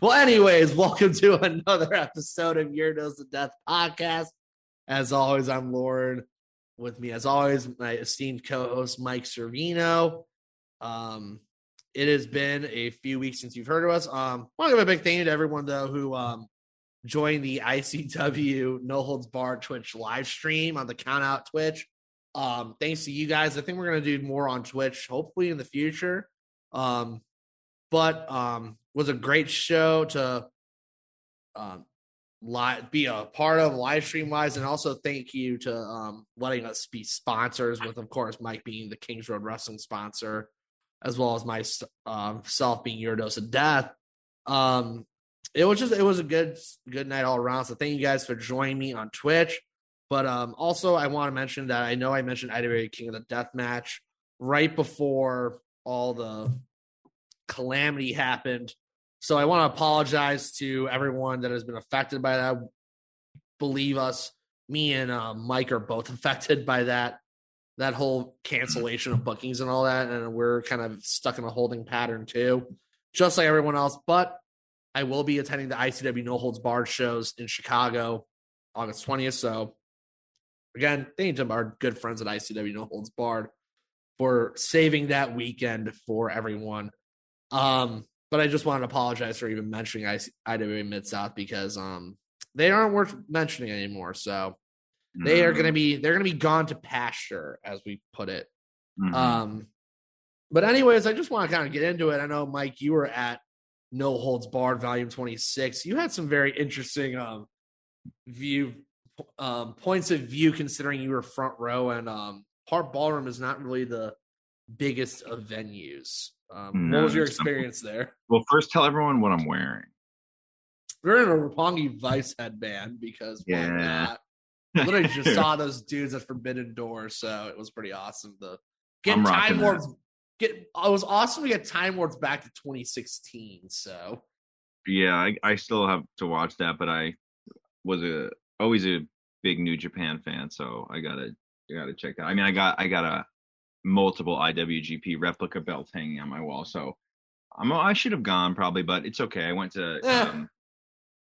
Well, anyways, welcome to another episode of Your Dose of Death podcast. As always, I'm Lauren. With me, as always, my esteemed co-host Mike Servino. Um, it has been a few weeks since you've heard of us. Um, want to give a big thank you to everyone though who um joined the ICW No Holds Barred Twitch live stream on the Count Out Twitch. Um, thanks to you guys. I think we're gonna do more on Twitch, hopefully in the future. Um, but um was a great show to um live be a part of live stream wise and also thank you to um letting us be sponsors with of course mike being the kings road wrestling sponsor as well as myself um being your dose of death. Um it was just it was a good good night all around so thank you guys for joining me on twitch. But um also i want to mention that i know i mentioned iwa king of the death match right before all the calamity happened. So I want to apologize to everyone that has been affected by that. Believe us, me and uh, Mike are both affected by that that whole cancellation of bookings and all that, and we're kind of stuck in a holding pattern too, just like everyone else. But I will be attending the ICW No Holds Barred shows in Chicago, August twentieth. So again, thank you to our good friends at ICW No Holds Barred for saving that weekend for everyone. Um, but I just wanted to apologize for even mentioning I, IWA Mid South because um they aren't worth mentioning anymore. So they are going to be they're going to be gone to pasture, as we put it. Mhm. Um, but anyways, I just want to kind of get into it. I know Mike, you were at No Holds Barred Volume Twenty Six. You had some very interesting um view um points of view considering you were front row and um Park Ballroom is not really the biggest of venues. Um, what was your experience there? well, first tell everyone what I'm wearing. We're in a Roppongi Vice headband because why Yeah. not? Literally just saw those dudes at Forbidden Door, so it was pretty awesome to get I'm time warps. Get it was awesome to get time warps back to 2016. So Yeah, I, I still have to watch that, but I was a always a big New Japan fan, so I gotta I gotta check that. I mean, I got I got a multiple IWGP replica belts hanging on my wall, so I'm I should have gone probably, but it's okay. I went to Eh. um,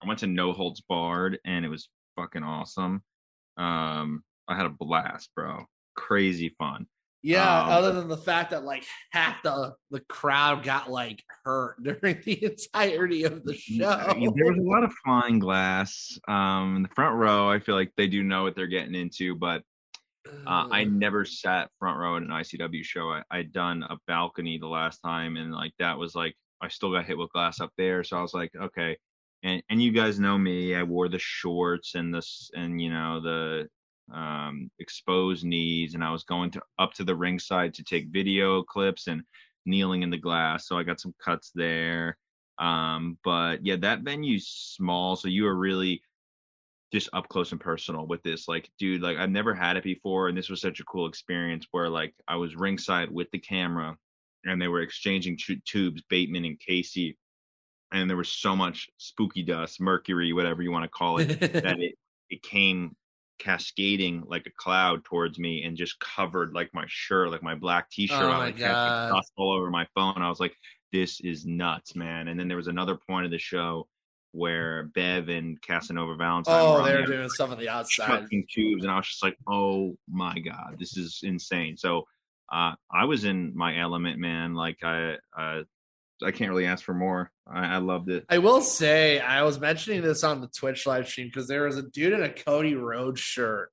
I went to No Holds Barred, and it was fucking awesome. Um, I had a blast, bro. Crazy fun. yeah, Um, other than the fact that like half the the crowd got like hurt during the entirety of the show. There was a lot of flying glass. Um, in the front row, I feel like they do know what they're getting into, but uh, I never sat front row at an ICW show. I, I'd done a balcony the last time, and like that was like I still got hit with glass up there. So I was like, okay. And and you guys know me. I wore the shorts and this and you know the um exposed knees, and I was going to up to the ringside to take video clips and kneeling in the glass. So I got some cuts there. Um, but yeah, that venue's small, so you were really just up close and personal with this. Like, dude, like I've never had it before, and this was such a cool experience where like I was ringside with the camera, and they were exchanging tu- tubes, Bateman and Casey, and there was so much spooky dust, mercury, whatever you want to call it, that it it came cascading like a cloud towards me and just covered like my shirt, like my black t-shirt. Oh I like, had, like, dust all over my phone. I was like, this is nuts, man. And then there was another point of the show where Bev and Casanova Valentine were oh, on they the were other doing stuff on the outside. tubes, and I was just like, oh my god, this is insane. So uh, I was in my element, man. Like I, uh, I can't really ask for more. I, I loved it. I will say, I was mentioning this on the Twitch live stream because there was a dude in a Cody Rhodes shirt,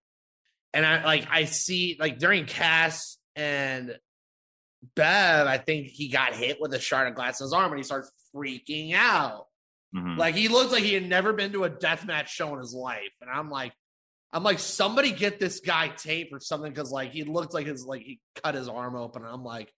and I like I see like during Cass and Bev, I think he got hit with a shard of glass in his arm, and he starts freaking out. Mhm. Like he looks like he had never been to a death match show in his life, and I'm like, I'm like, somebody get this guy tape or something because like he looked like his like he cut his arm open. And I'm like,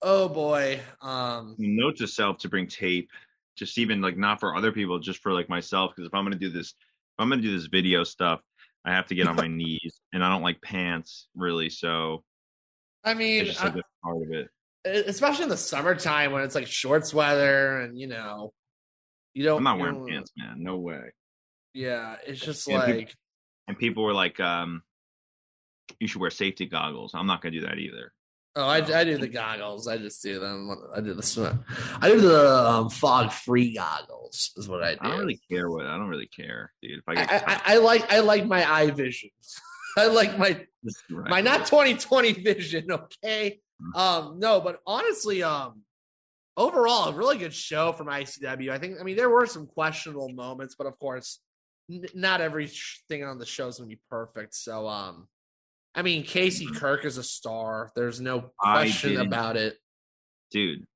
oh boy, um, Note to self to bring tape just even like not for other people, just for like myself. Because if I'm gonna do this, if I'm gonna do this video stuff, I have to get on my knees, and I don't like pants really. So I mean, it's just like a part of it. especially in the summertime when it's like shorts weather and you know, you don't. I'm not wearing pants, man. No way. Yeah, it's just people- like And people were like, um, "You should wear safety goggles." I'm not gonna do that either. oh, I, I do the goggles. I just do them. I do the. I do the um, fog free goggles. Is what I do. I don't really care what. I don't really care, dude. If I I, I, I like I like my eye vision. I like my Right. my not 2020 vision okay um no but honestly um overall a really good show from icw i think i mean there were some questionable moments but of course n- not everything on the show is gonna be perfect. So um i mean casey kirk is a star. There's no question about it. Dude.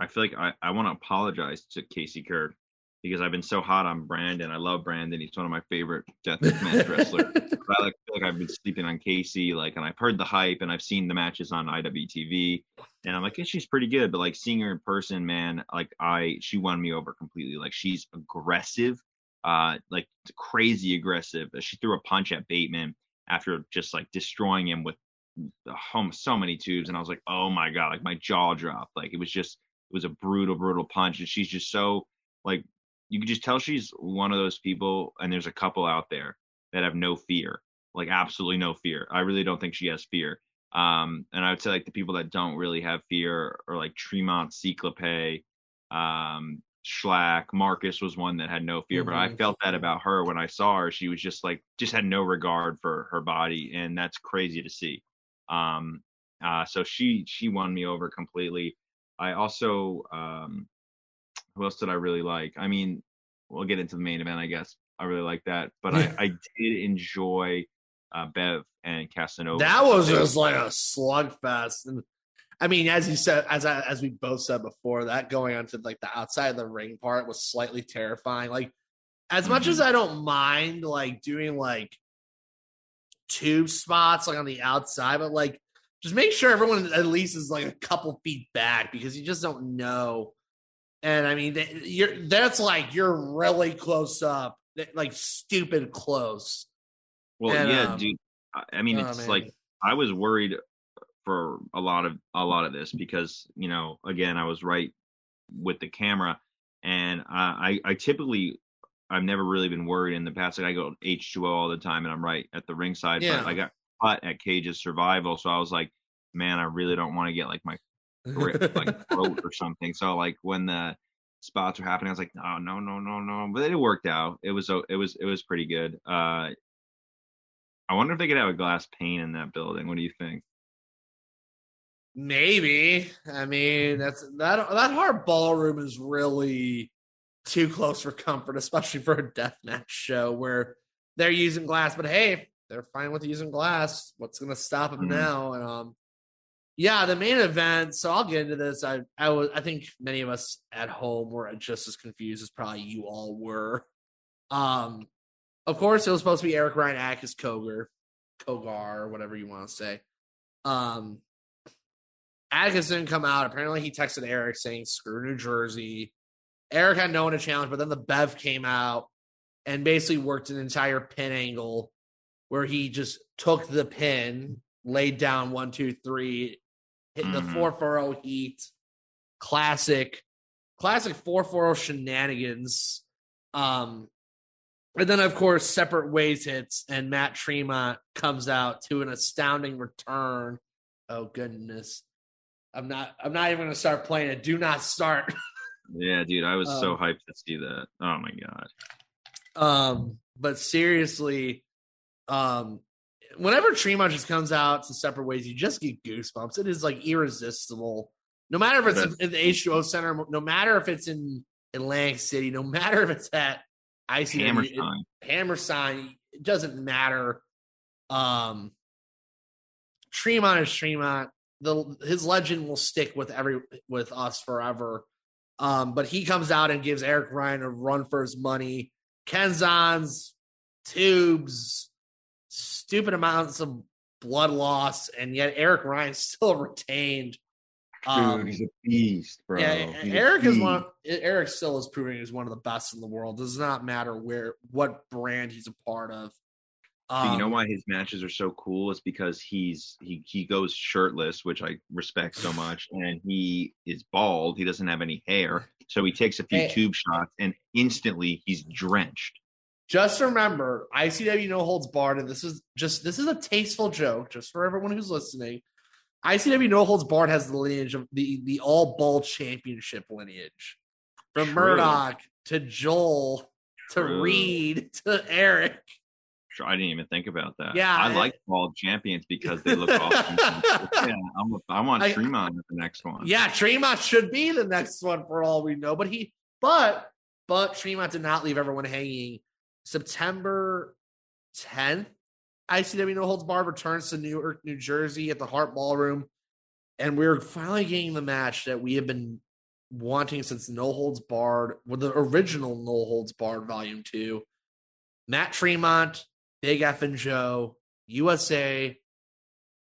I feel like I, I want to apologize to Casey Kirk because I've been so hot on Brandon. I love Brandon. He's one of my favorite deathmatch wrestlers. But I like, feel like I've been sleeping on Casey, like, and I've heard the hype and I've seen the matches on IWTV, and I'm like, yeah, she's pretty good. But like seeing her in person, man, like I, she won me over completely. Like she's aggressive, uh, like crazy aggressive. She threw a punch at Bateman after just like destroying him with home so many tubes, and I was like, oh my god, like my jaw dropped. Like it was just, it was a brutal, brutal punch, and she's just so like you can just tell she's one of those people, and there's a couple out there that have no fear, like absolutely no fear. I really don't think she has fear. Um, and I would say like the people that don't really have fear are like Tremont, Cyclope, um, Schlatt, Marcus was one that had no fear, but I Mhm. felt that about her when I saw her. She was just like just had no regard for her body, and that's crazy to see. Um, uh, so she she won me over completely. I also um, who else did I really like? I mean, we'll get into the main event, I guess. I really like that, but I, I did enjoy uh, Bev and Casanova. that was just like a slugfest and I mean, as you said, as I, as we both said before, that going on to like the outside of the ring part was slightly terrifying. Like, as much as I don't mind like doing like tube spots like on the outside, but like just make sure everyone at least is like a couple feet back because you just don't know. And I mean, you're that's like you're really close up, like stupid close. Well, and, yeah, um, dude. I, mean, Oh, it's man. like I was worried for a lot of a lot of this because you know, again, I was right with the camera, and I I, typically I've never really been worried in the past. Like I go H two O all the time, and I'm right at the ringside. Yeah. But I got caught at Cage's Survival, so I was like, man, I really don't want to get like my grip like throat or something. So like when the spots were happening, I was like, no, no, no, no, no. But it worked out. It was it was it was pretty good. Uh, I wonder if they could have a glass pane in that building. What do you think? Maybe. I mean, that's that that Hart Ballroom is really too close for comfort, especially for a deathmatch show where they're using glass. But hey, they're fine with using glass. What's going to stop them Mhm. now? And um, yeah, the main event. So I'll get into this. I I was I think many of us at home were just as confused as probably you all were. Um, of course, it was supposed to be Eric Ryan Akis Kogar, Kogar, or whatever you want to say. Um, didn't come out. Apparently, he texted Eric saying, screw New Jersey. Eric had no one to challenge, but then the Bev came out and basically worked an entire pin angle where he just took the pin, laid down one, two, three, hit the Mhm. 440 heat. Classic, classic 440 shenanigans. Um, and then, of course, separate ways hits, and Matt Tremont comes out to an astounding return. Oh goodness. I'm not I'm not even gonna start playing it. Do not start. Yeah, dude, I was so Um, hyped to see that. Oh my god. Um, but seriously, um, whenever Tremont just comes out to separate ways, you just get goosebumps. It is like irresistible. No matter if it's in the H2O Center, no matter if it's in Atlantic City, no matter if it's at ICW, it- Hammerstein. hammer sign it doesn't matter um tremont is tremont the his legend will stick with every with us forever um but he comes out and gives eric ryan a run for his money kenzon's tubes stupid amounts of blood loss and yet eric ryan still retained Um, Dude, he's a beast, bro. yeah, He's Eric is one. Eric still is proving he's one of the best in the world. Does not matter where what brand he's a part of. But you know Um, why his matches are so cool? It's because he's he he goes shirtless, which I respect so much, and he is bald. He doesn't have any hair, so he takes a few Hey. tube shots, and instantly he's drenched. Just remember, ICW no holds barred, and this is just this is a tasteful joke, just for everyone who's listening. ICW no holds barred has the lineage of the the all ball championship lineage, from True. Murdoch to Joel to True. Reed to Eric. Sure, I didn't even think about that. Yeah, I like bald champions because they look awesome. yeah, I'm I want I- Tremont the next one. Yeah, Tremont should be the next one for all we know, but he but but Tremont did not leave everyone hanging. September 10th, ICW No Holds Barred returns to Newark, New Jersey at the Hart Ballroom, and we're finally getting the match that we have been wanting since No Holds Barred, with the original No Holds Barred Volume Two. Matt Tremont, Big F'n Joe, USA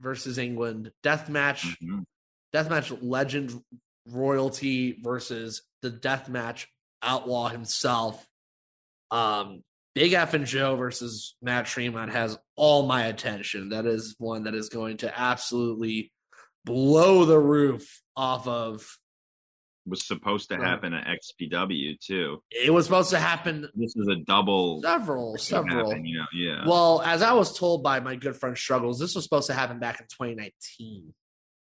versus England death match Mhm. deathmatch legend royalty versus the death match outlaw himself. Um, Big F'n Joe versus Matt Tremont has all my attention. That is one that is going to absolutely blow the roof off of. was supposed to happen at XPW too. It was supposed to happen This is a double. several, several. happen, you know, yeah. Well, as I was told by my good friend Struggles, this was supposed to happen back in 2019.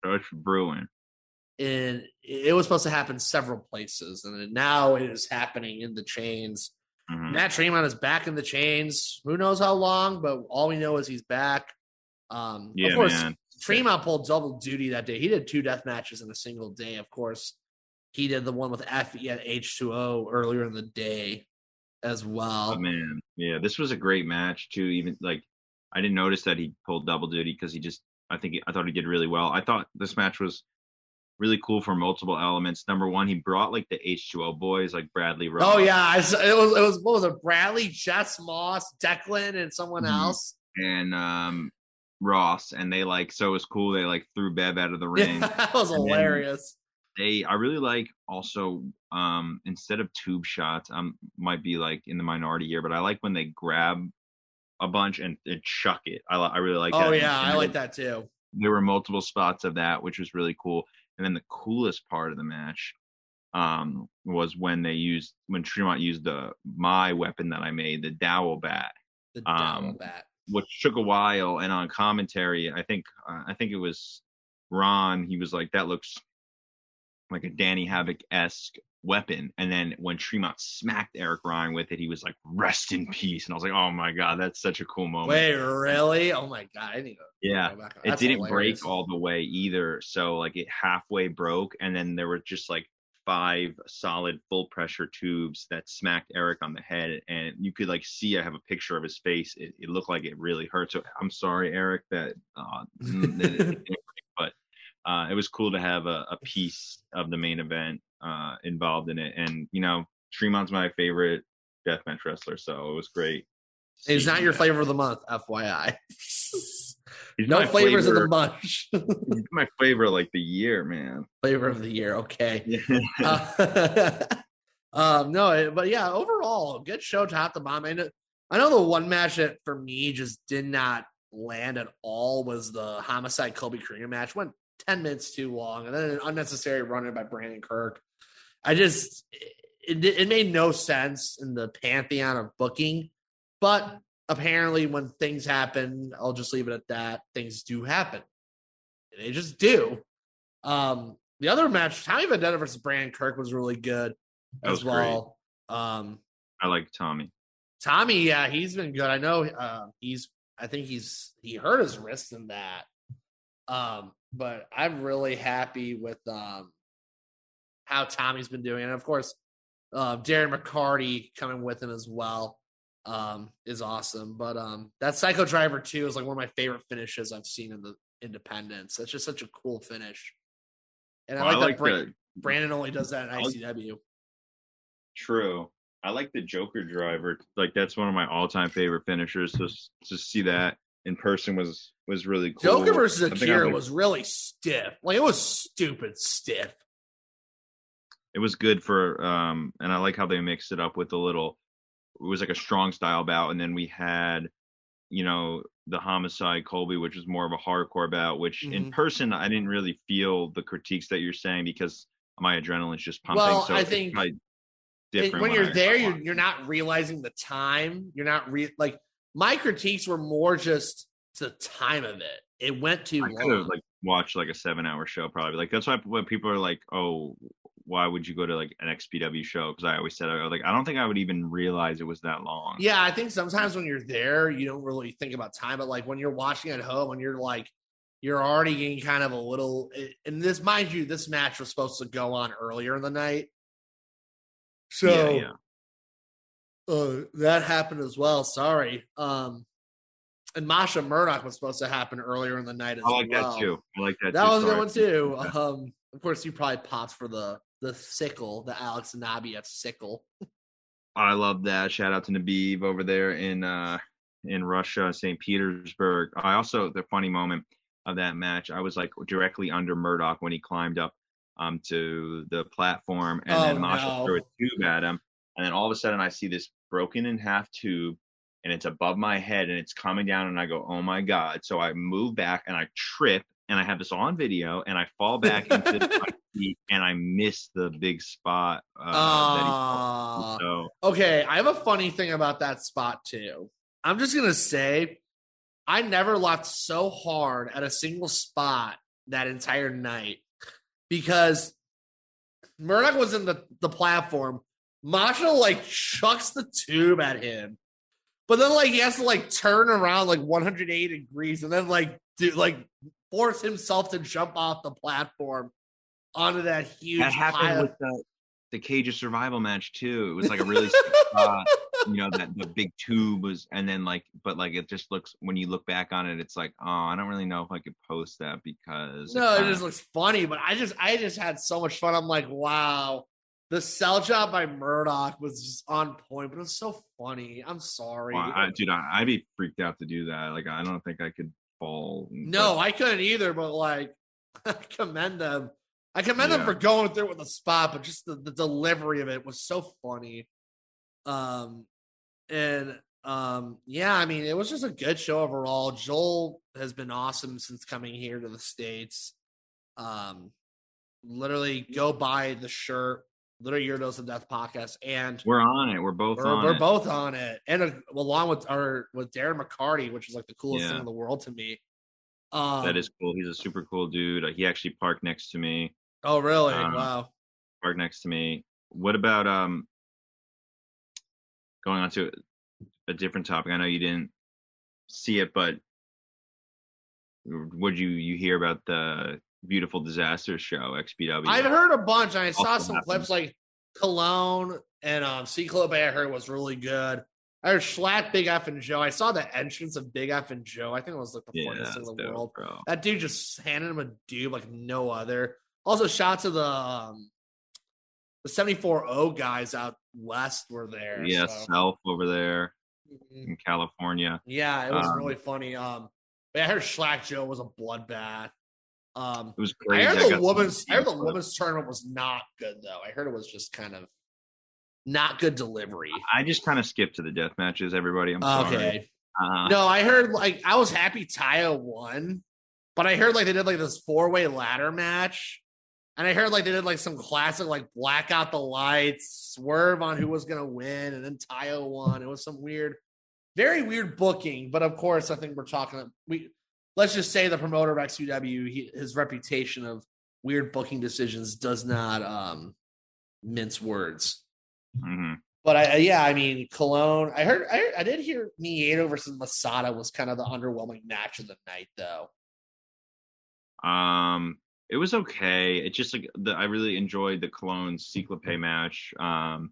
Coach Bruin. and it was supposed to happen several places, and now it is happening in the chains. Mhm. Matt Tremont is back in the chains. Who knows how long, but all we know is he's back. Um, Yeah, of course, man. Tremont pulled double duty that day. He did two death matches in a single day. Of course, he did the one with Effy at H2O earlier in the day as well. Oh, man, yeah, this was a great match too. Even like, I didn't notice that he pulled double duty because he just. I think he, I thought he did really well. I thought this match was really cool for multiple elements. Number one, he brought like the H2O boys, like Bradley Rowe. Oh yeah, it was it was what was it? Bradley, Jess Moss, Declan, and someone Mhm. else. and um Ross, and they like so it was cool. They like threw Bev out of the ring. that was And hilarious. they I really like also um instead of tube shots, um might be like in the minority here, but I like when they grab a bunch and, and chuck it. I I really like that. Oh yeah, And I like that too. There were multiple spots of that, which was really cool. And then the coolest part of the match um was when they used when Tremont used the my weapon that I made, the dowel bat The Um, dowel bat. which took a while and on commentary i think uh, i think it was ron he was like that looks like a danny havoc-esque weapon. And then when tremont smacked eric ryan with it he was like rest in peace. And i was like oh my god that's such a cool moment. Wait, really? Oh my god! I need to yeah it didn't hilarious. break all the way either. So like it halfway broke and then there were just like five solid full pressure tubes that smacked eric on the head and you could like see i have a picture of his face. It, it looked like it really hurt. So i'm sorry eric that uh that it but uh it was cool to have a, a piece of the main event uh involved in it and you know tremont's my favorite deathmatch wrestler so it was great He's not your flavor of the month, FYI. No flavors of the flavor- bunch. he's my flavor like the year man Flavor of the year. Okay. yeah Uh, um, no, but yeah, overall, good show top to bottom. I know, I know the one match that for me just did not land at all was the Homicide Colby Corino match. Went 10 minutes too long, and then an unnecessary run in by Brandon Kirk. I just, it, it made no sense in the pantheon of booking, but apparently, when things happen, I'll just leave it at that. Things do happen, they just do. Um, the other match, Tommy Vendetta versus Brandon Kirk, was really good That as was great. well. Um, I like Tommy. Tommy, yeah, he's been good. I know uh, he's. I think he's he hurt his wrist in that. Um, but I'm really happy with um how Tommy's been doing, and of course, uh, Darren McCarty coming with him as well um is awesome. But um that Psycho Driver two is like one of my favorite finishes I've seen in the Independence. That's just such a cool finish, and I Well, like, that Bra- the Brandon only does that in I like- ICW. true. I like the Joker driver. Like that's one of my all-time favorite finishers. So to see that in person was was really cool. Joker versus I Akira like- was really stiff. Like it was stupid stiff. It was good for um and I like how they mixed it up with a little it was like a strong style bout and then we had you know the homicide Colby which was more of a hardcore bout which in Mhm. person I didn't really feel the critiques that you're saying because my adrenaline's just pumping Well, so I think And different when you're I- there, I you're, you're not realizing the time. You're not re like my critiques were more just the time of it. It went too I could have like watched like a seven hour show probably like that's why when people are like oh why would you go to like an XPW show because I always said I was like I don't think I would even realize it was that long Yeah, I think sometimes when you're there, you don't really think about time. But like when you're watching at home, and you're like, you're already getting kind of a little. And this, mind you, this match was supposed to go on earlier in the night. So yeah yeah Uh, that happened as well. Sorry. Um, and Masha Murdoch was supposed to happen earlier in the night as well. I like well. that too I like that That too. was a Sorry. good one too. Um, of course, you probably popped for the the sickle, the Alex Nabiev sickle. I love that. Shout out to Nabib over there in uh in Russia, St. Petersburg. I also the funny moment of that match, I was like directly under Murdoch when he climbed up um to the platform and Oh, then Masha no. threw a tube at him. And then all of a sudden I see this broken in half tube and it's above my head and it's coming down and I go, Oh my god. So I move back and I trip and I have this on video and I fall back into my feet and I miss the big spot uh, Ah. so Okay, I have a funny thing about that spot too. I'm just gonna say, I never laughed so hard at a single spot that entire night because Murdoch was in the, the platform. Masha like chucks the tube at him, but then like he has to like turn around like 180 degrees and then like do like force himself to jump off the platform onto that huge that happened pile. with the the cage of survival match too. It was like a really spot, you know, that the big tube was, and then like, but like it just looks when you look back on it, it's like, oh, I don't really know if I could post that because No, it kinda- just looks funny, but I just I just had so much fun. I'm like, wow, the sell job by Murdoch was just on point, but it was so funny. I'm sorry. Well, I, dude, I, I'd be freaked out to do that. Like, I don't think I could fall. no, I couldn't either, but like I commend them. I commend them for going through with the spot, but just the, the delivery of it was so funny. Um and um yeah, I mean it was just a good show overall. Joel has been awesome since coming here to the States. Um literally go buy the shirt, literally your dose of death podcast, and we're on it. We're both we're, on we're it. both on it. And uh, along with our with Darren McCarty, which is like the coolest thing in the world to me. Um that is cool. He's a super cool dude. Uh, He actually parked next to me. oh really? um, wow. Parked next to me. What about um going on to a different topic? I know you didn't see it, but would you you hear about the beautiful disaster show XPW? I've heard a bunch. I saw some happened. clips like Cologne and um C Club I heard was really good. I heard Schlatt, Big F'n Joe. I saw the entrance of Big F'n Joe. I think it was like the yeah, funniest in the dope, world. bro. That dude just handed him a dude like no other. Also, shout out to the um the 74O guys out west were there. Yeah, so. Self over there Mhm. in California. Yeah, it was Um, really funny. Um but I heard Schlatt Joe was a bloodbath. Um It was I crazy. heard got the some women's I heard the women's tournament was not good though. I heard it was just kind of not good delivery. I just kind of skipped to the death matches. Everybody, I'm sorry. Okay. Uh, No, I heard like I was happy Taya won, but I heard like they did like this four way ladder match, and I heard like they did like some classic like black out the lights, swerve on who was gonna win, and then Taya won. It was some weird, very weird booking. But of course, I think we're talking we let's just say the promoter of XPW, he, his reputation of weird booking decisions does not um mince words. mhm. But I, yeah, I mean, Cologne. I heard, I, heard, I did hear Miedo versus Masada was kind of the underwhelming match of the night, though. Um, it was okay. It just like the I really enjoyed the Cologne Cyclope match. Um,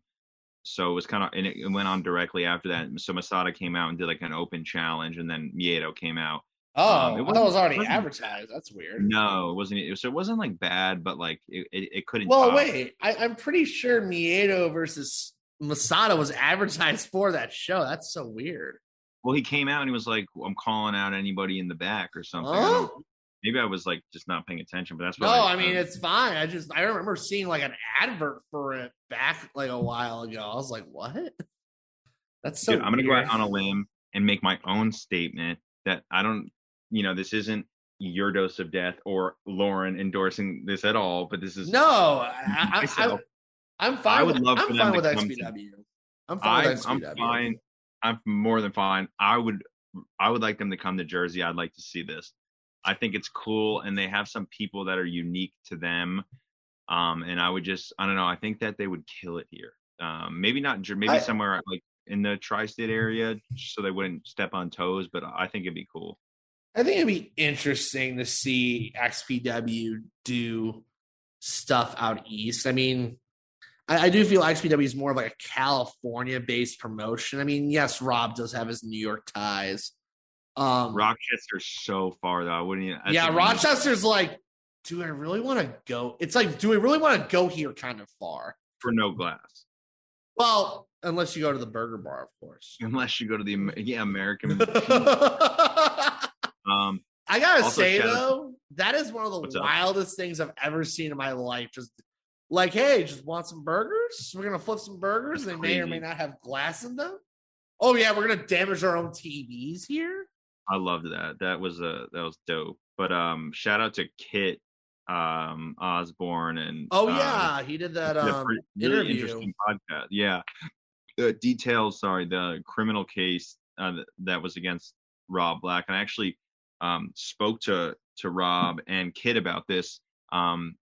so it was kind of and it, it went on directly after that. So Masada came out and did like an open challenge, and then Miedo came out. Oh, Um, it I was already advertised. That's weird. No, it wasn't. It, so it wasn't like bad, but like it, it, it couldn't. Well, top. wait, I, I'm pretty sure Miedo versus Masada was advertised for that show. That's so weird. Well, he came out and he was like, "I'm calling out anybody in the back or something." I Oh. Maybe I was like just not paying attention, but that's No, what I mean it's fine. I just I remember seeing like an advert for it back like a while ago. I was like, what? That's so. Dude, I'm gonna go out on a limb and make my own statement that I don't, you know, this isn't your dose of death or Lauren endorsing this at all, but this is No, I, I, I, myself. I'm fine. I would with, love I'm for them fine to with XPW. I'm fine I, with I'm fine. I'm more than fine. I would, I would like them to come to Jersey. I'd like to see this. I think it's cool, and they have some people that are unique to them. Um, and I would just, I don't know. I think that they would kill it here. Um, maybe not, maybe I- somewhere like in the tri-state area, so they wouldn't step on toes. But I think it'd be cool. I think it'd be interesting to see XPW do stuff out east. I mean, I, I do feel XPW is more of like a California based promotion. I mean, yes, Rob does have his New York ties. Um, Rochester's so far though. I wouldn't. Even, I yeah, we Rochester's like, do I really want to go? It's like, do we really want to go here kind of far? for no glass, Well, unless you go to the burger bar, of course. unless you go to the yeah American. I um, gotta say though, that is one of the wildest things I've ever seen in my life. Just like, hey, just want some burgers? We're gonna flip some burgers. That's they may or may not have glass in them. Oh yeah, we're gonna damage our own TVs here. I loved that. That was uh that was dope. But um, shout out to Kit um Osborne and Oh uh, yeah, he did that um, really interview. interesting podcast. Yeah, the details. Sorry, the criminal case uh, that was against Rob Black. And I actually um, spoke to to Rob and Kid about this. Um,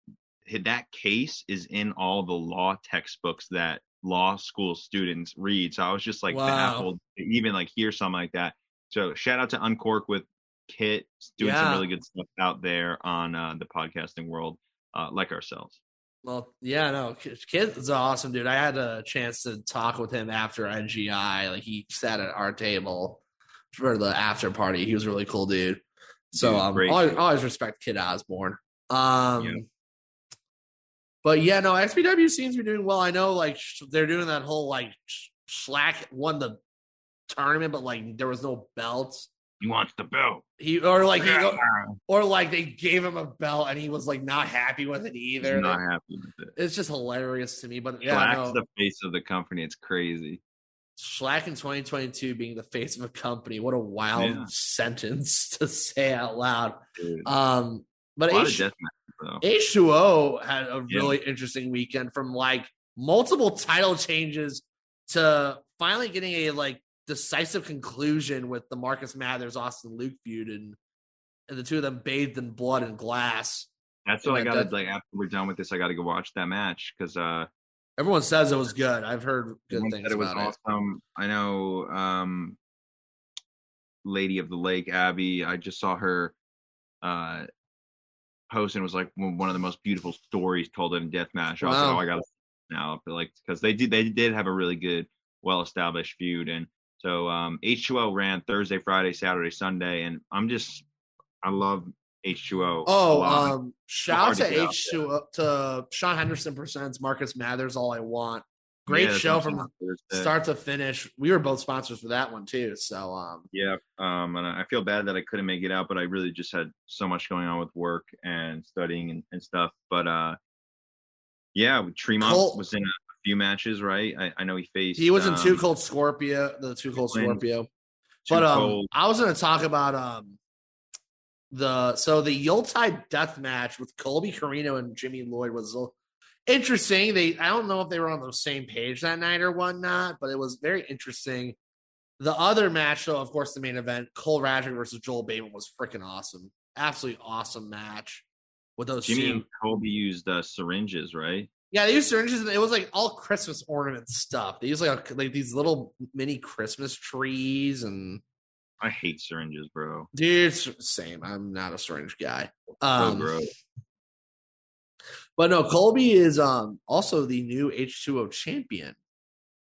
that case is in all the law textbooks that law school students read. So I was just like Wow. baffled to even like hear something like that. So shout out to Uncork with Kit doing some really good stuff out there on uh, the podcasting world, uh, like ourselves. Well, yeah, no, is awesome, dude. I had a chance to talk with him after NGI. Like he sat at our table for the after party. He was really cool dude. So um, great always, always respect Kid Osborne. Um, Yeah. but yeah, no, XPW seems to be doing well. I know, like sh- they're doing that whole like sh- Schlatt won the tournament, but like there was no belts. He wants the belt. He or like he or like they gave him a belt and he was like not happy with it He's either. not happy with it. It's just hilarious to me. But yeah, Black's no. the face of the company. It's crazy. Schlatt in 2022 being the face of a company. What a wild Yeah. sentence to say out loud. Dude. Um, but a H- of death matches, though. H2O had a Yeah. really interesting weekend from like multiple title changes to finally getting a like decisive conclusion with the Marcus Mathers Austin Luke feud and, and the two of them bathed in blood and glass. That's what I gotta like after we're done with this. I gotta go watch that match because uh, Everyone says it was good. I've heard good everyone things said it was it. awesome. I know, um, Lady of the Lake Abby. I just saw her uh post and it was like one of the most beautiful stories told in a death match. I was Wow. like, oh, I it now, but like because they did they did have a really good, well established feud and. So um, H2O ran Thursday, Friday, Saturday, Sunday, and I'm just I love H2O. Oh, um, shout out to to get out H2 to Sean Henderson presents Marcus Mathers. All I want. Great Yeah, show from start to finish. We were both sponsors for that one too. So, um, Yeah, um, and I feel bad that I couldn't make it out, but I really just had so much going on with work and studying and, and stuff. But uh, yeah, Tremont was in a few matches, right? I, I know he faced. he was in um, Two Cold Scorpio, the Two Cold Scorpio. But um. I was going to talk about um the so the Yuletide death match with Colby Corino and Jimmy Lloyd was a- interesting. They I don't know if they were on the same page that night or whatnot, but it was very interesting. The other match, though, of course, the main event, Cole Radrick versus Joel Bateman was freaking awesome. Absolutely awesome match with those Jimmy two. and Colby used uh, syringes, right? Yeah, they used syringes. and It was like all Christmas ornament stuff. They used like like these little mini Christmas trees and I hate syringes, bro. dude, it's same. I'm not a syringe guy. So Um, gross. but no, Colby is um also the new H2O champion.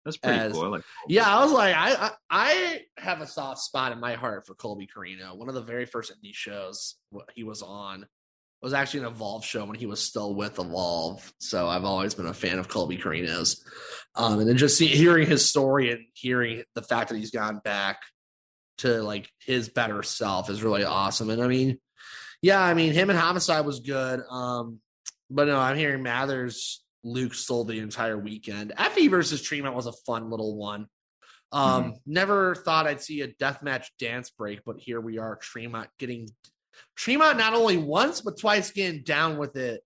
That's pretty as- cool. I like. Yeah, I was like, I, I I have a soft spot in my heart for Colby Corino. One of the very first indie shows he was on was actually an Evolve show when he was still with Evolve. So I've always been a fan of Colby Corino's. Um, and then just see, hearing his story and hearing the fact that he's gone back to like his better self is really awesome. And I mean, yeah, I mean him and Homicide was good. Um, but no, I'm hearing Mathers Luke stole the entire weekend. Effy versus Tremont was a fun little one. Um, Mm-hmm. never thought I'd see a deathmatch dance break, but here we are. Tremont getting Tremont not only once but twice getting down with it,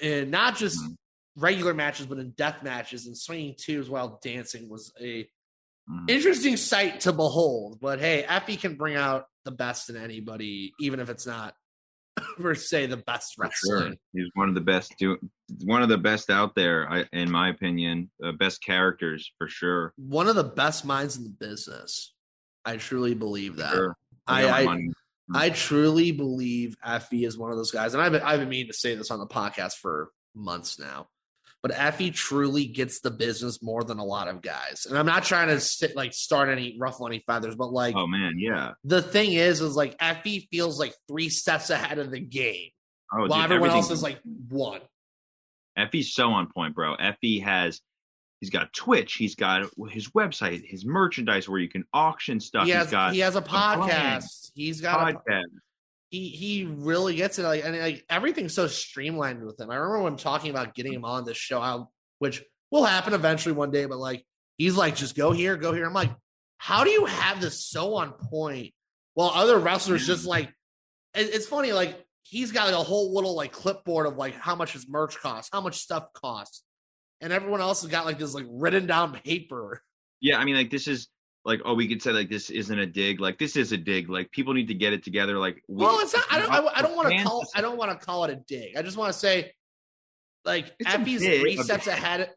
and not just Mhm. regular matches, but in death matches and swinging twos while dancing was a. interesting sight to behold. But hey, Effy can bring out the best in anybody, even if it's not per se the best For sure. He's one of the best do one of the best out there, I, in my opinion. Uh, best characters for sure. One of the best minds in the business. I truly believe that. Sure. I, I. I truly believe Effy is one of those guys, and I've been, I've been meaning to say this on the podcast for months now. But Effy truly gets the business more than a lot of guys, and I'm not trying to sit, like start any ruffle any feathers, but like oh man, yeah. the thing is, is like Effy feels like three steps ahead of the game, Oh, while dude, everyone else is like one. Effy's so on point, bro. Effy has he's got Twitch, he's got his website, his merchandise where you can auction stuff. He has has got he has a podcast. He's got a, podcast. He he really gets it like and like everything's so streamlined with him. I remember when talking about getting him on this show which will happen eventually one day, but like he's like, just go here, go here. I'm like, how do you have this so on point while other wrestlers just like it- it's funny, like he's got like a whole little like clipboard of like how much his merch costs, how much stuff costs. And everyone else has got like this like written down paper. Yeah, I mean, like this is like oh, we could say like this isn't a dig. Like this is a dig. Like people need to get it together. Like we, well, it's not. I don't. I, I don't want to call. I don't want to call it a dig. I just want to say, like, It's Effy's three steps ahead.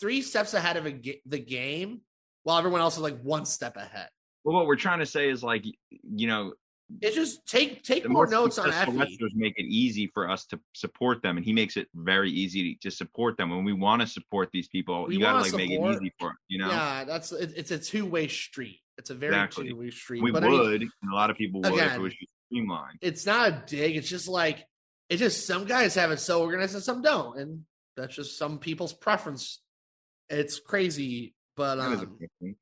Three steps ahead of a, the game, while everyone else is like one step ahead. Well, what we're trying to say is like you know It's just take take the more more notes on Effy. wrestlers make it easy for us to support them, and he makes it very easy to support them. When we want to support these people, We you gotta wanna make it support- easy for 'em, you know. Yeah, that's it, it's a two way street. It's a very Exactly. two way street. we but would, I mean, and a lot of people would if again, it was streamlined. it's not a dig. It's just like it's just some guys have it so organized and some don't, and that's just some people's preference. It's crazy, but That is a um.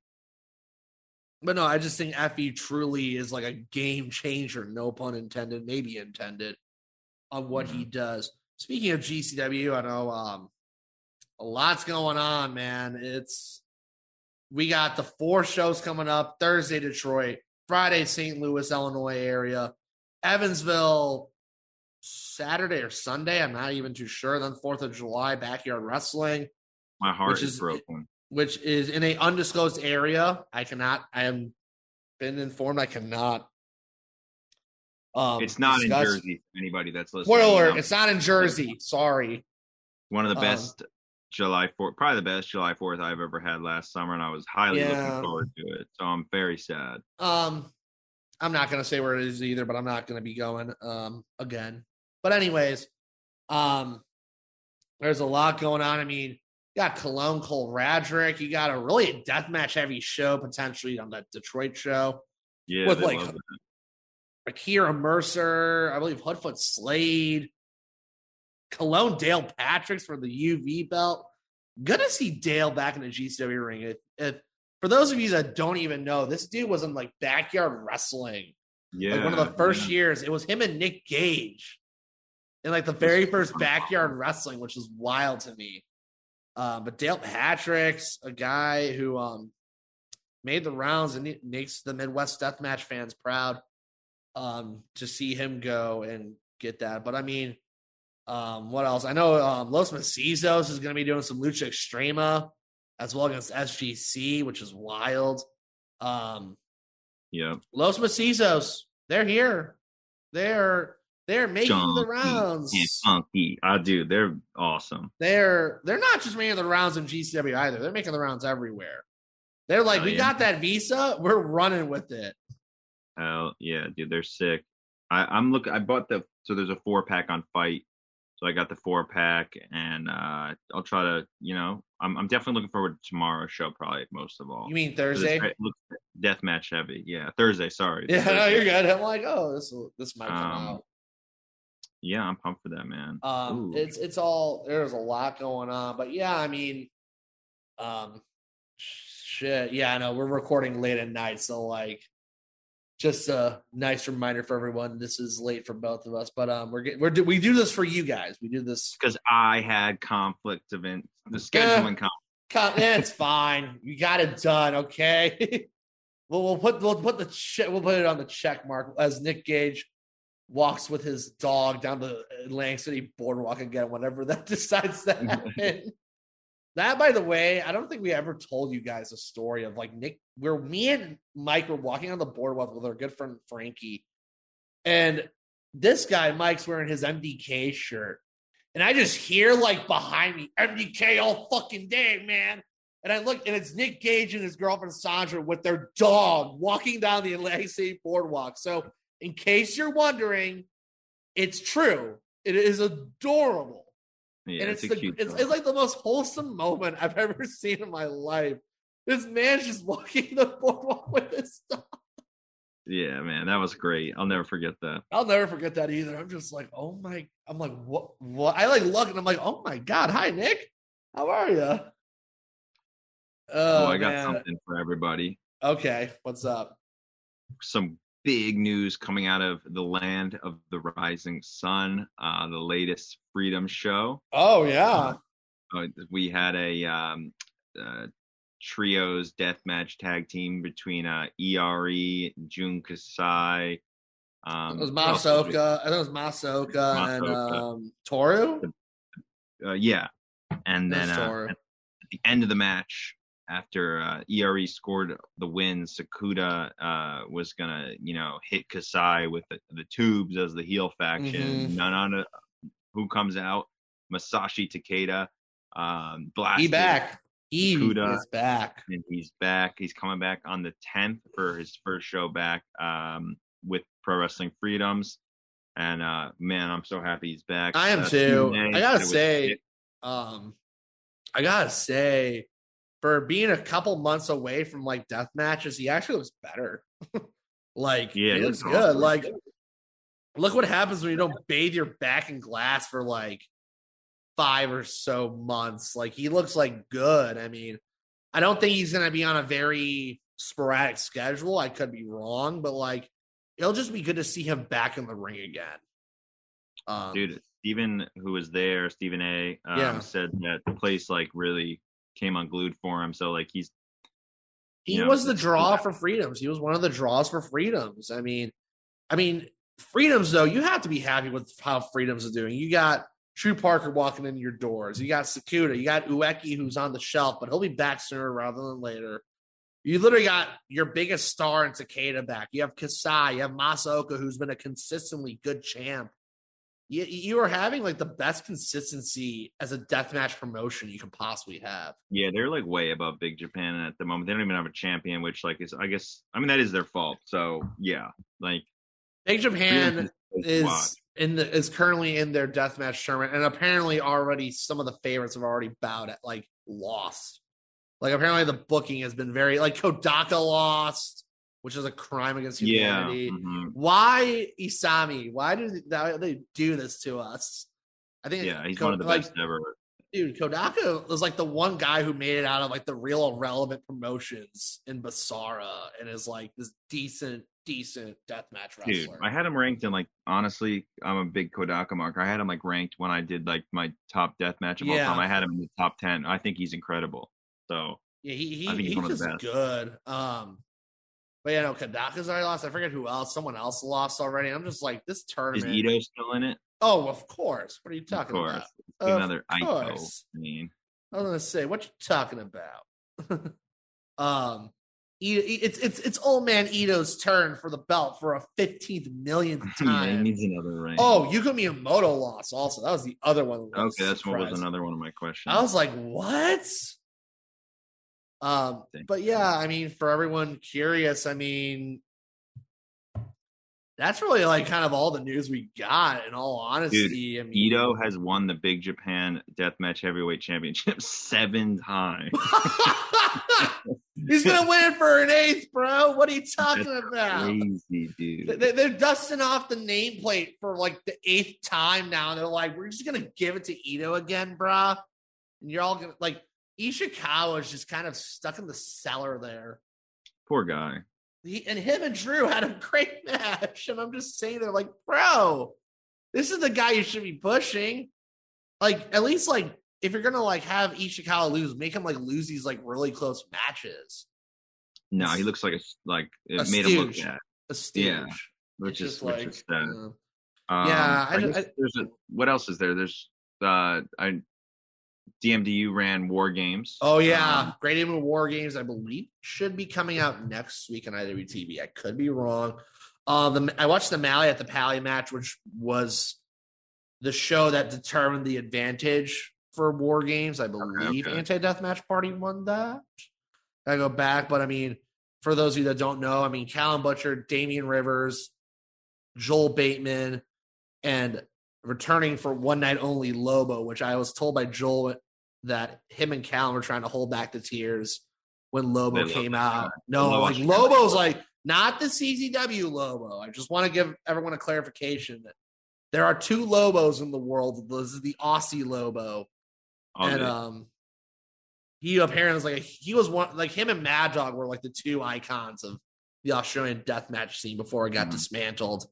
But no, I just think Effy truly is like a game changer, no pun intended, maybe intended, on what he does. Speaking of GCW, I know um a lot's going on, man. It's we got the four shows coming up Thursday, Detroit, Friday, St. Louis, Illinois area, Evansville, Saturday or Sunday. I'm not even too sure. Then Fourth of July, backyard wrestling My heart is, is- broken. Which is in a undisclosed area. I cannot. I am been informed. I cannot. Um, It's not in Jersey. Anybody that's listening, Spoiler? It's not in Jersey. Sorry. one of the um, best July Fourth, probably the best July Fourth I've ever had last summer, and I was highly Yeah. looking forward to it. So I'm very sad. Um, I'm not gonna say where it is either, but I'm not gonna be going um again. But anyways, um, there's a lot going on. I mean, you got Cologne, Cole Radrick. You got a really deathmatch heavy show potentially on that Detroit show. Yeah, With, like. Akira Mercer, I believe Hoodfoot Slade, Cologne Dale Patricks for the UV belt. Good to see Dale back in the GCW ring. If, if for those of you that don't even know, this dude was in like backyard wrestling. yeah, Like one of the first yeah. years, it was him and Nick Gage in like the very first backyard wrestling, which is wild to me. Uh, but Dale Patrick's a guy who um made the rounds and makes the Midwest Deathmatch fans proud um to see him go and get that. But I mean, um, what else? I know um, Los Macizos is going to be doing some Lucha Extrema as well against SGC, which is wild. Um, Yeah, Los Macizos, they're here. They're they're making the rounds. and funky. I do. They're awesome. They're they're not just making the rounds in GCW either. They're making the rounds everywhere. They're like, Oh, we yeah. got that visa, we're running with it. Hell yeah, dude, they're sick. I, I'm looking. I bought the so there's a four pack on FITE, so I got the four pack, and uh I'll try to, you know, I'm I'm definitely looking forward to tomorrow's show, probably most of all. You mean Thursday? death match heavy. Yeah, Thursday. Sorry. Yeah, no, you're good. I'm like, oh, this this might come Um, out. Yeah, I'm pumped for that, man. Um, Ooh. it's it's all there's a lot going on, but yeah, I mean, um, shit, yeah, I know we're recording late at night, so like, just a nice reminder for everyone. This is late for both of us, but um, we're get- we're do- we do this for you guys. We do this. Because I had conflict in the scheduling conflict. Eh, it's fine. You got it done. Okay. well, we'll put we'll put the che- we'll put it on the check mark as Nick Gage walks with his dog down the Atlantic City boardwalk again. Whenever that decides to happen. that, by the way, I don't think we ever told you guys a story of like Nick, where me and Mike were walking on the boardwalk with our good friend Frankie, and this guy Mike's wearing his MDK shirt. And I just hear like behind me, MDK all fucking day, man. And I look, and it's Nick Gage and his girlfriend Sandra with their dog walking down the Atlantic City boardwalk. So, in case you're wondering, it's true. It is adorable. Yeah, and it's, it's, the, it's, it's like the most wholesome moment I've ever seen in my life. This man's just walking the boardwalk with his dog. yeah, man, that was great. I'll never forget that. I'll never forget that either. I'm just like, oh my, I'm like, what? What? I like look and I'm like, oh my god, hi Nick, how are you? Oh, Oh, I got man. something for everybody. Okay, what's up? Some big news coming out of the land of the rising sun. Uh, the latest Freedom Show. Oh yeah, Uh, we had a um, uh, trios deathmatch tag team between uh, ERE, Jun Kasai. Um, it was who else was Masaoka. I think it was Masaoka and um, Toru. Uh, yeah, and then uh, at the end of the match, after uh, ERE scored the win, Sakuda uh, was gonna, you know, hit Kasai with the, the tubes as the heel faction. Mhm. None. Who comes out? Masashi Takeda. Um, blasted. He back. He Kuda. is back. and he's back. He's coming back on the 10th for his first show back um, with Pro Wrestling Freedoms. And uh, man, I'm so happy he's back. I am Uh, too. I gotta said it was say, um, I gotta say, for being a couple months away from like death matches, he actually looks better. like, Yeah, he looks good. awesome. Like, look what happens when you don't bathe your back in glass for like five or so months. Like, he looks like good. I mean, I don't think he's gonna be on a very sporadic schedule. I could be wrong, but like, it'll just be good to see him back in the ring again. Um, dude, Stephen, who was there, Stephen A, um, Yeah. said that the place like really came unglued for him. So like he's He know, was the draw for freedoms. He was one of the draws for freedoms. I mean, I mean, freedoms though, you have to be happy with how freedoms is doing. You got Drew Parker walking in your doors. You got Sakuda. You got Ueki who's on the shelf, but he'll be back sooner rather than later. You literally got your biggest star in Takeda back. You have Kasai. You have Masaoka, who's been a consistently good champ. You, you are having like the best consistency as a deathmatch promotion you can possibly have. yeah, they're like way above Big Japan at the moment. They don't even have a champion, which like is I guess I mean that is their fault. So yeah, like Big Japan is in the is currently in their deathmatch tournament, and apparently already some of the favorites have already bowed at like lost. Like apparently the booking has been very like Kodaka lost, which is a crime against yeah. humanity. mhm. Why Isami? Why did they, they do this to us? I think Yeah, he's Ko- one of the like, best ever. Dude, Kodaka was like the one guy who made it out of like the real irrelevant promotions in Basara and is like this decent, decent deathmatch wrestler. Dude, I had him ranked in like honestly, I'm a big Kodaka marker. I had him like ranked when I did like my top death match of all time. I had him in the top ten. I think he's incredible. So Yeah, he, he he's he's one of the just best. good. Um, but yeah, no, Kodaka's already lost. I forget who else. Someone else lost already. I'm just like this tournament. is. Ito still in it? Oh, of course. What are you talking course. about? Of another Ito. I mean, I was gonna say, what you talking about? um, it's it's it's old man Ito's turn for the belt for a 15th millionth yeah, he needs another ring. oh, Yuko Miyamoto lost also. That was the other one. okay, that's what was another one of my questions. I was like, what? Um, but yeah, I mean, for everyone curious, I mean, that's really like kind of all the news we got. In all honesty, I mean, Ito has won the Big Japan Deathmatch Heavyweight Championship seven times. he's gonna win it for an eighth, bro. What are you talking That's about? Crazy, dude. They- They're dusting off the nameplate for like the eighth time now. And they're like, we're just gonna give it to Ito again, bro. And you're all gonna like Ishikawa is just kind of stuck in the cellar there. Poor guy. he, and him and Drew had a great match. And I'm just saying, they're like, bro, this is the guy you should be pushing. Like, at least like if you're gonna like have Ishikawa lose, make him like lose these like really close matches. No, he looks like a like it A made him look stooge. bad, A stooge. Yeah, which It's is which like, is sad. uh, Um, Yeah, I I I- there's a what else is there? There's uh, I DMDU ran War Games. Oh yeah, Um, Great Demon War Games, I believe, should be coming out next week on IWTV. I could be wrong. Um, the, I watched the Mally at the Pally match, which was the show that determined the advantage for War Games. I believe okay. Anti Deathmatch Party won that. I go back, but I mean, for those of you that don't know, I mean, Callum Butcher, Damian Rivers, Joel Bateman, and returning for one night only Lobo, which I was told by Joel that him and Callum were trying to hold back the tears when Lobo They came out. No, Lobo like Lobo's like not the CZW Lobo. I just want to give everyone a clarification that there are two Lobos in the world. This is the Aussie Lobo, oh, and yeah. um, he apparently was like he was one like him and Mad Dog were like the two icons of the Australian deathmatch scene before it got Mhm. dismantled.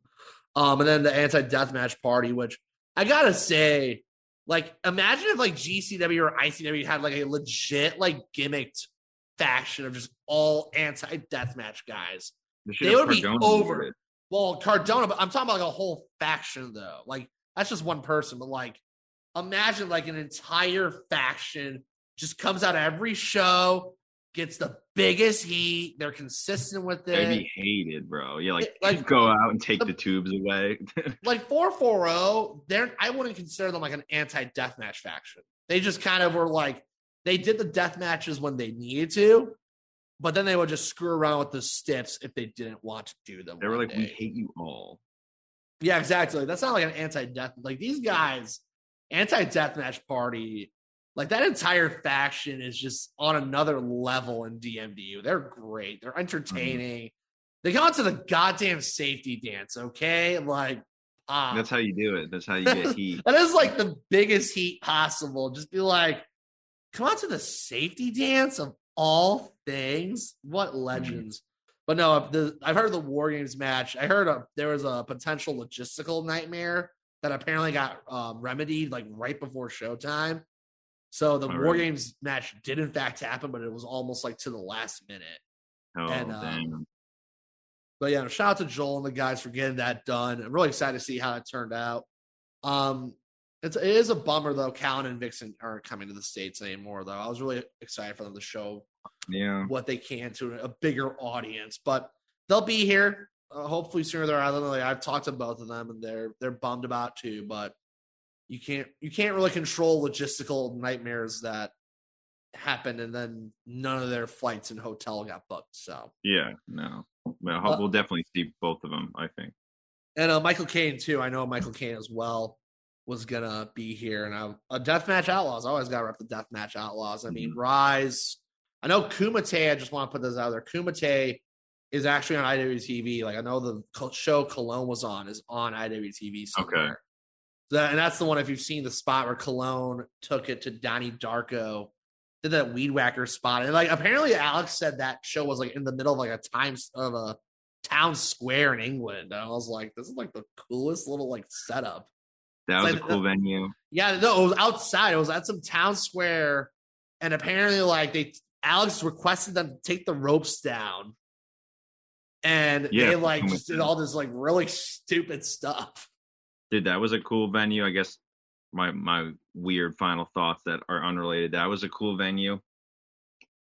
Um, and then the anti deathmatch party, which I gotta say, like, imagine if like GCW or ICW had like a legit like gimmicked faction of just all anti deathmatch guys. they have would be over. it. Well, Cardona, but I'm talking about like a whole faction though. Like that's just one person, but like imagine like an entire faction just comes out every show, gets the biggest heat. They're consistent with it. They'd be hated, bro. Yeah, like, like- go out and take the- the tubes away. Like 440, they're I wouldn't consider them like an anti deathmatch faction. They just kind of were like they did the death matches when they needed to, but then they would just screw around with the stiffs if they didn't want to do them. they were like, we hate you all. Yeah, exactly. That's not like an anti-death. Like these guys, anti-deathmatch party, like that entire faction is just on another level in DMDU. They're great. They're entertaining. They got to the goddamn safety dance. Okay, like ah, That's how you do it. That's how you get heat. that is like the biggest heat possible. Just be like, come on to the safety dance of all things. What legends. But no, the, I've heard the War Games match. I heard a, there was a potential logistical nightmare that apparently got um, remedied like right before showtime. So the All War right. Games match did in fact happen, but it was almost like to the last minute. Oh, And, um. But yeah, shout out to Joel and the guys for getting that done. I'm really excited to see how it turned out. Um, it's it is a bummer though. Callan and Vixen aren't coming to the states anymore though. I was really excited for them to show Yeah. what they can to a bigger audience, but they'll be here uh, hopefully sooner rather than later. I've talked to both of them and they're they're bummed about too, but you can't you can't really control logistical nightmares that happened and then none of their flights and hotel got booked. So Yeah. No. Well, Uh, we'll definitely see both of them. I think. And uh, Michael Caine too. I know Michael Caine as well was gonna be here. And I, a Deathmatch Outlaws. I always got to rep the Deathmatch Outlaws. I mean, Rise. I know Kumite. I just want to put this out there. Kumite is actually on IWTV. Like I know the show Cologne was on is on IWTV somewhere. So that- and that's the one. If you've seen the spot where Cologne took it to Donnie Darko, did that weed whacker spot, and like apparently Alex said that show was like in the middle of like a times of a town square in England. And I was like, this is like the coolest little like setup. That It's was like a cool the- venue. Yeah, no, it was outside. It was at some town square, and apparently, like they Alex requested them to take the ropes down, and Yeah, they like oh just did all this like really stupid stuff. Dude, that was a cool venue. I guess my my weird final thoughts that are unrelated. That was a cool venue.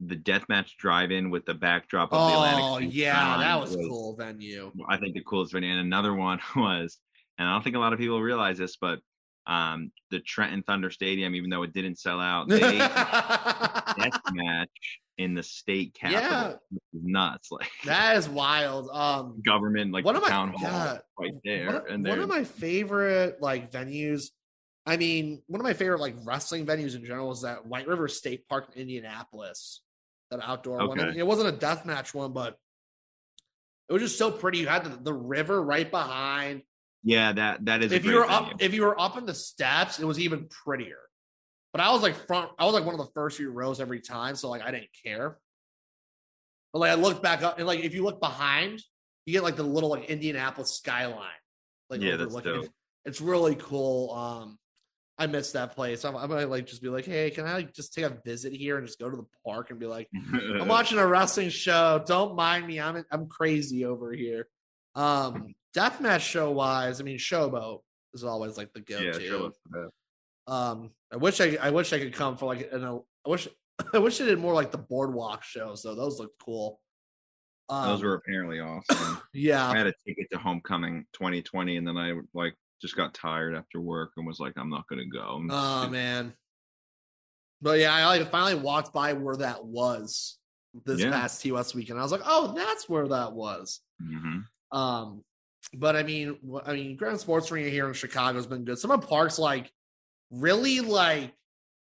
The deathmatch drive-in with the backdrop of the Atlantic. Oh yeah, that was cool venue. I think the coolest venue. And another one was, and I don't think a lot of people realize this, but um, the Trenton Thunder Stadium, even though it didn't sell out, they death match in the state capital. Yeah. Nuts. Like that is wild. Um, government, like One of my- town hall, yeah. right there. One, and one of my favorite like venues. I mean, one of my favorite like wrestling venues in general is that White River State Park in Indianapolis, that outdoor one. Okay. It wasn't a death match one, but it was just so pretty. You had the, the river right behind. yeah, that that is. a If you were up, if you were up in the steps, it was even prettier. But I was like front. I was like one of the first few rows every time, so like I didn't care. But like I looked back up and like if you look behind, you get like the little like Indianapolis skyline. Like Yeah, that's dope. It's, it's really cool. Um, I miss that place. I'm, I'm gonna like just be like, hey, can I like just take a visit here and just go to the park and be like, I'm watching a wrestling show. Don't mind me. I'm I'm crazy over here. Um, deathmatch show wise, I mean, Showboat is always like the go yeah, to. sure, let's do that. Um, I wish I I wish I could come for like an I wish I wish they did more like the boardwalk shows though. Those looked cool. Um, Those were apparently awesome. Yeah. I had a ticket to Homecoming 2020, and then I like just got tired after work and was like, I'm not gonna go. I'm Oh just- man. But yeah, I like finally walked by where that was this Yeah. past TOS weekend. I was like, oh, that's where that was. Mhm. Um, but I mean, I mean, Grand Sports Arena here in Chicago has been good. Some of Park's like really like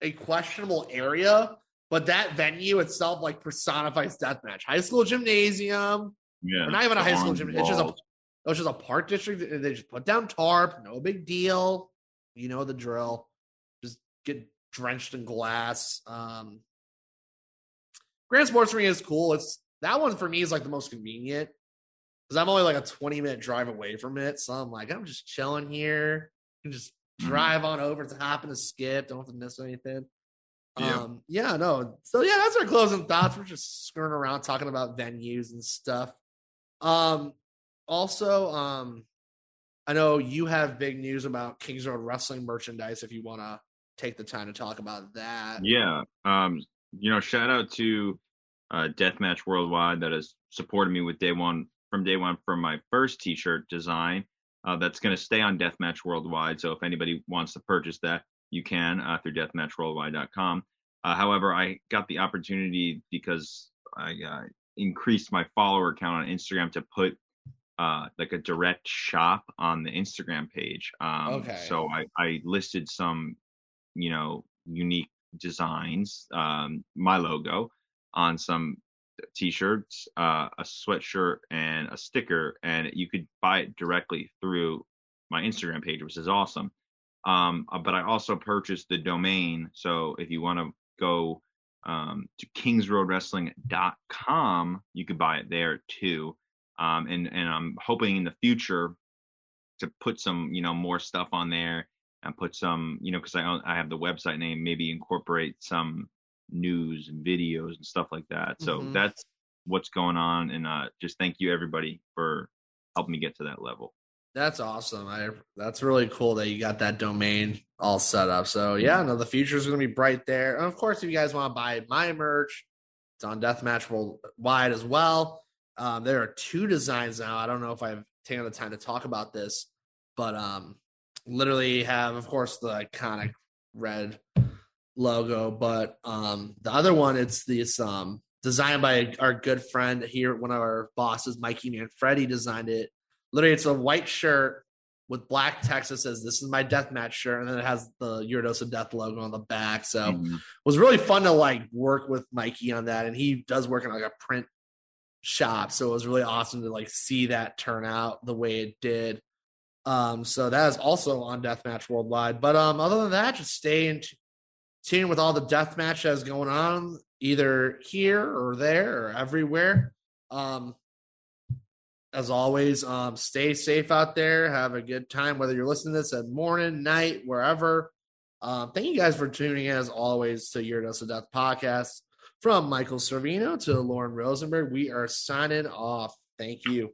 a questionable area, but that venue itself like personifies deathmatch. High school gymnasium, Yeah, not even a high school orange gym. It's just a walls. it was just a park district. They just put down tarp, no big deal. You know the drill. Just get drenched in glass. Um, Grand Sports Arena is cool. It's that one for me is like the most convenient because I'm only like a 20 minute drive away from it. So I'm like, I'm just chilling here. You can just Mhm. drive on over to hop and a skip. Don't have to miss anything. Yeah. Um, yeah, no. So yeah, that's our closing thoughts. We're just screwing around talking about venues and stuff. Um, also, um, I know you have big news about Kings Road Wrestling merchandise. If you want to take the time to talk about that, Yeah. Um, you know, shout out to uh, Deathmatch Worldwide that has supported me with day one from day one from my first T-shirt design. Uh, that's going to stay on Deathmatch Worldwide. So if anybody wants to purchase that, you can uh, through deathmatchworldwide.com. Uh, however, I got the opportunity because I uh, increased my follower count on Instagram to put uh, like a direct shop on the Instagram page. Um, Okay. So I, I listed some, you know, unique designs, um, my logo on some t-shirts, uh, a sweatshirt, and a sticker, and you could buy it directly through my Instagram page, which is awesome. Um, uh, but I also purchased the domain, so if you want to go um, to kingsroadwrestling.com, you could buy it there too. Um, and and I'm hoping in the future to put some, you know, more stuff on there and put some, you know, because I I have the website name, maybe incorporate some news and videos and stuff like that. So Mhm. that's what's going on, and uh, just thank you everybody for helping me get to that level. that's awesome. I that's really cool that you got that domain all set up. So yeah, no, the future is going to be bright there. And of course, if you guys want to buy my merch, it's on Deathmatch Worldwide as well. Um, there are two designs now. I don't know if I've taken the time to talk about this, but um, literally have, of course, the iconic red logo, but um, the other one it's this um designed by our good friend here, one of our bosses, Mikey Manfredi, designed it. Literally, it's a white shirt with black text that says "This is my deathmatch shirt," and then it has the Your Dose of Death logo on the back. So Mhm. it was really fun to like work with Mikey on that, and he does work in like a print shop, so it was really awesome to like see that turn out the way it did. Um, so that is also on Deathmatch Worldwide. But um, other than that, just stay in t- tune with all the deathmatch that's going on, either here or there or everywhere. Um, as always, um, stay safe out there. Have a good time, whether you're listening to this at morning, night, wherever. Um, thank you guys for tuning in, as always, to Your Dose of Death podcast. From Michael Servino to Lauren Rosenberg, we are signing off. Thank you.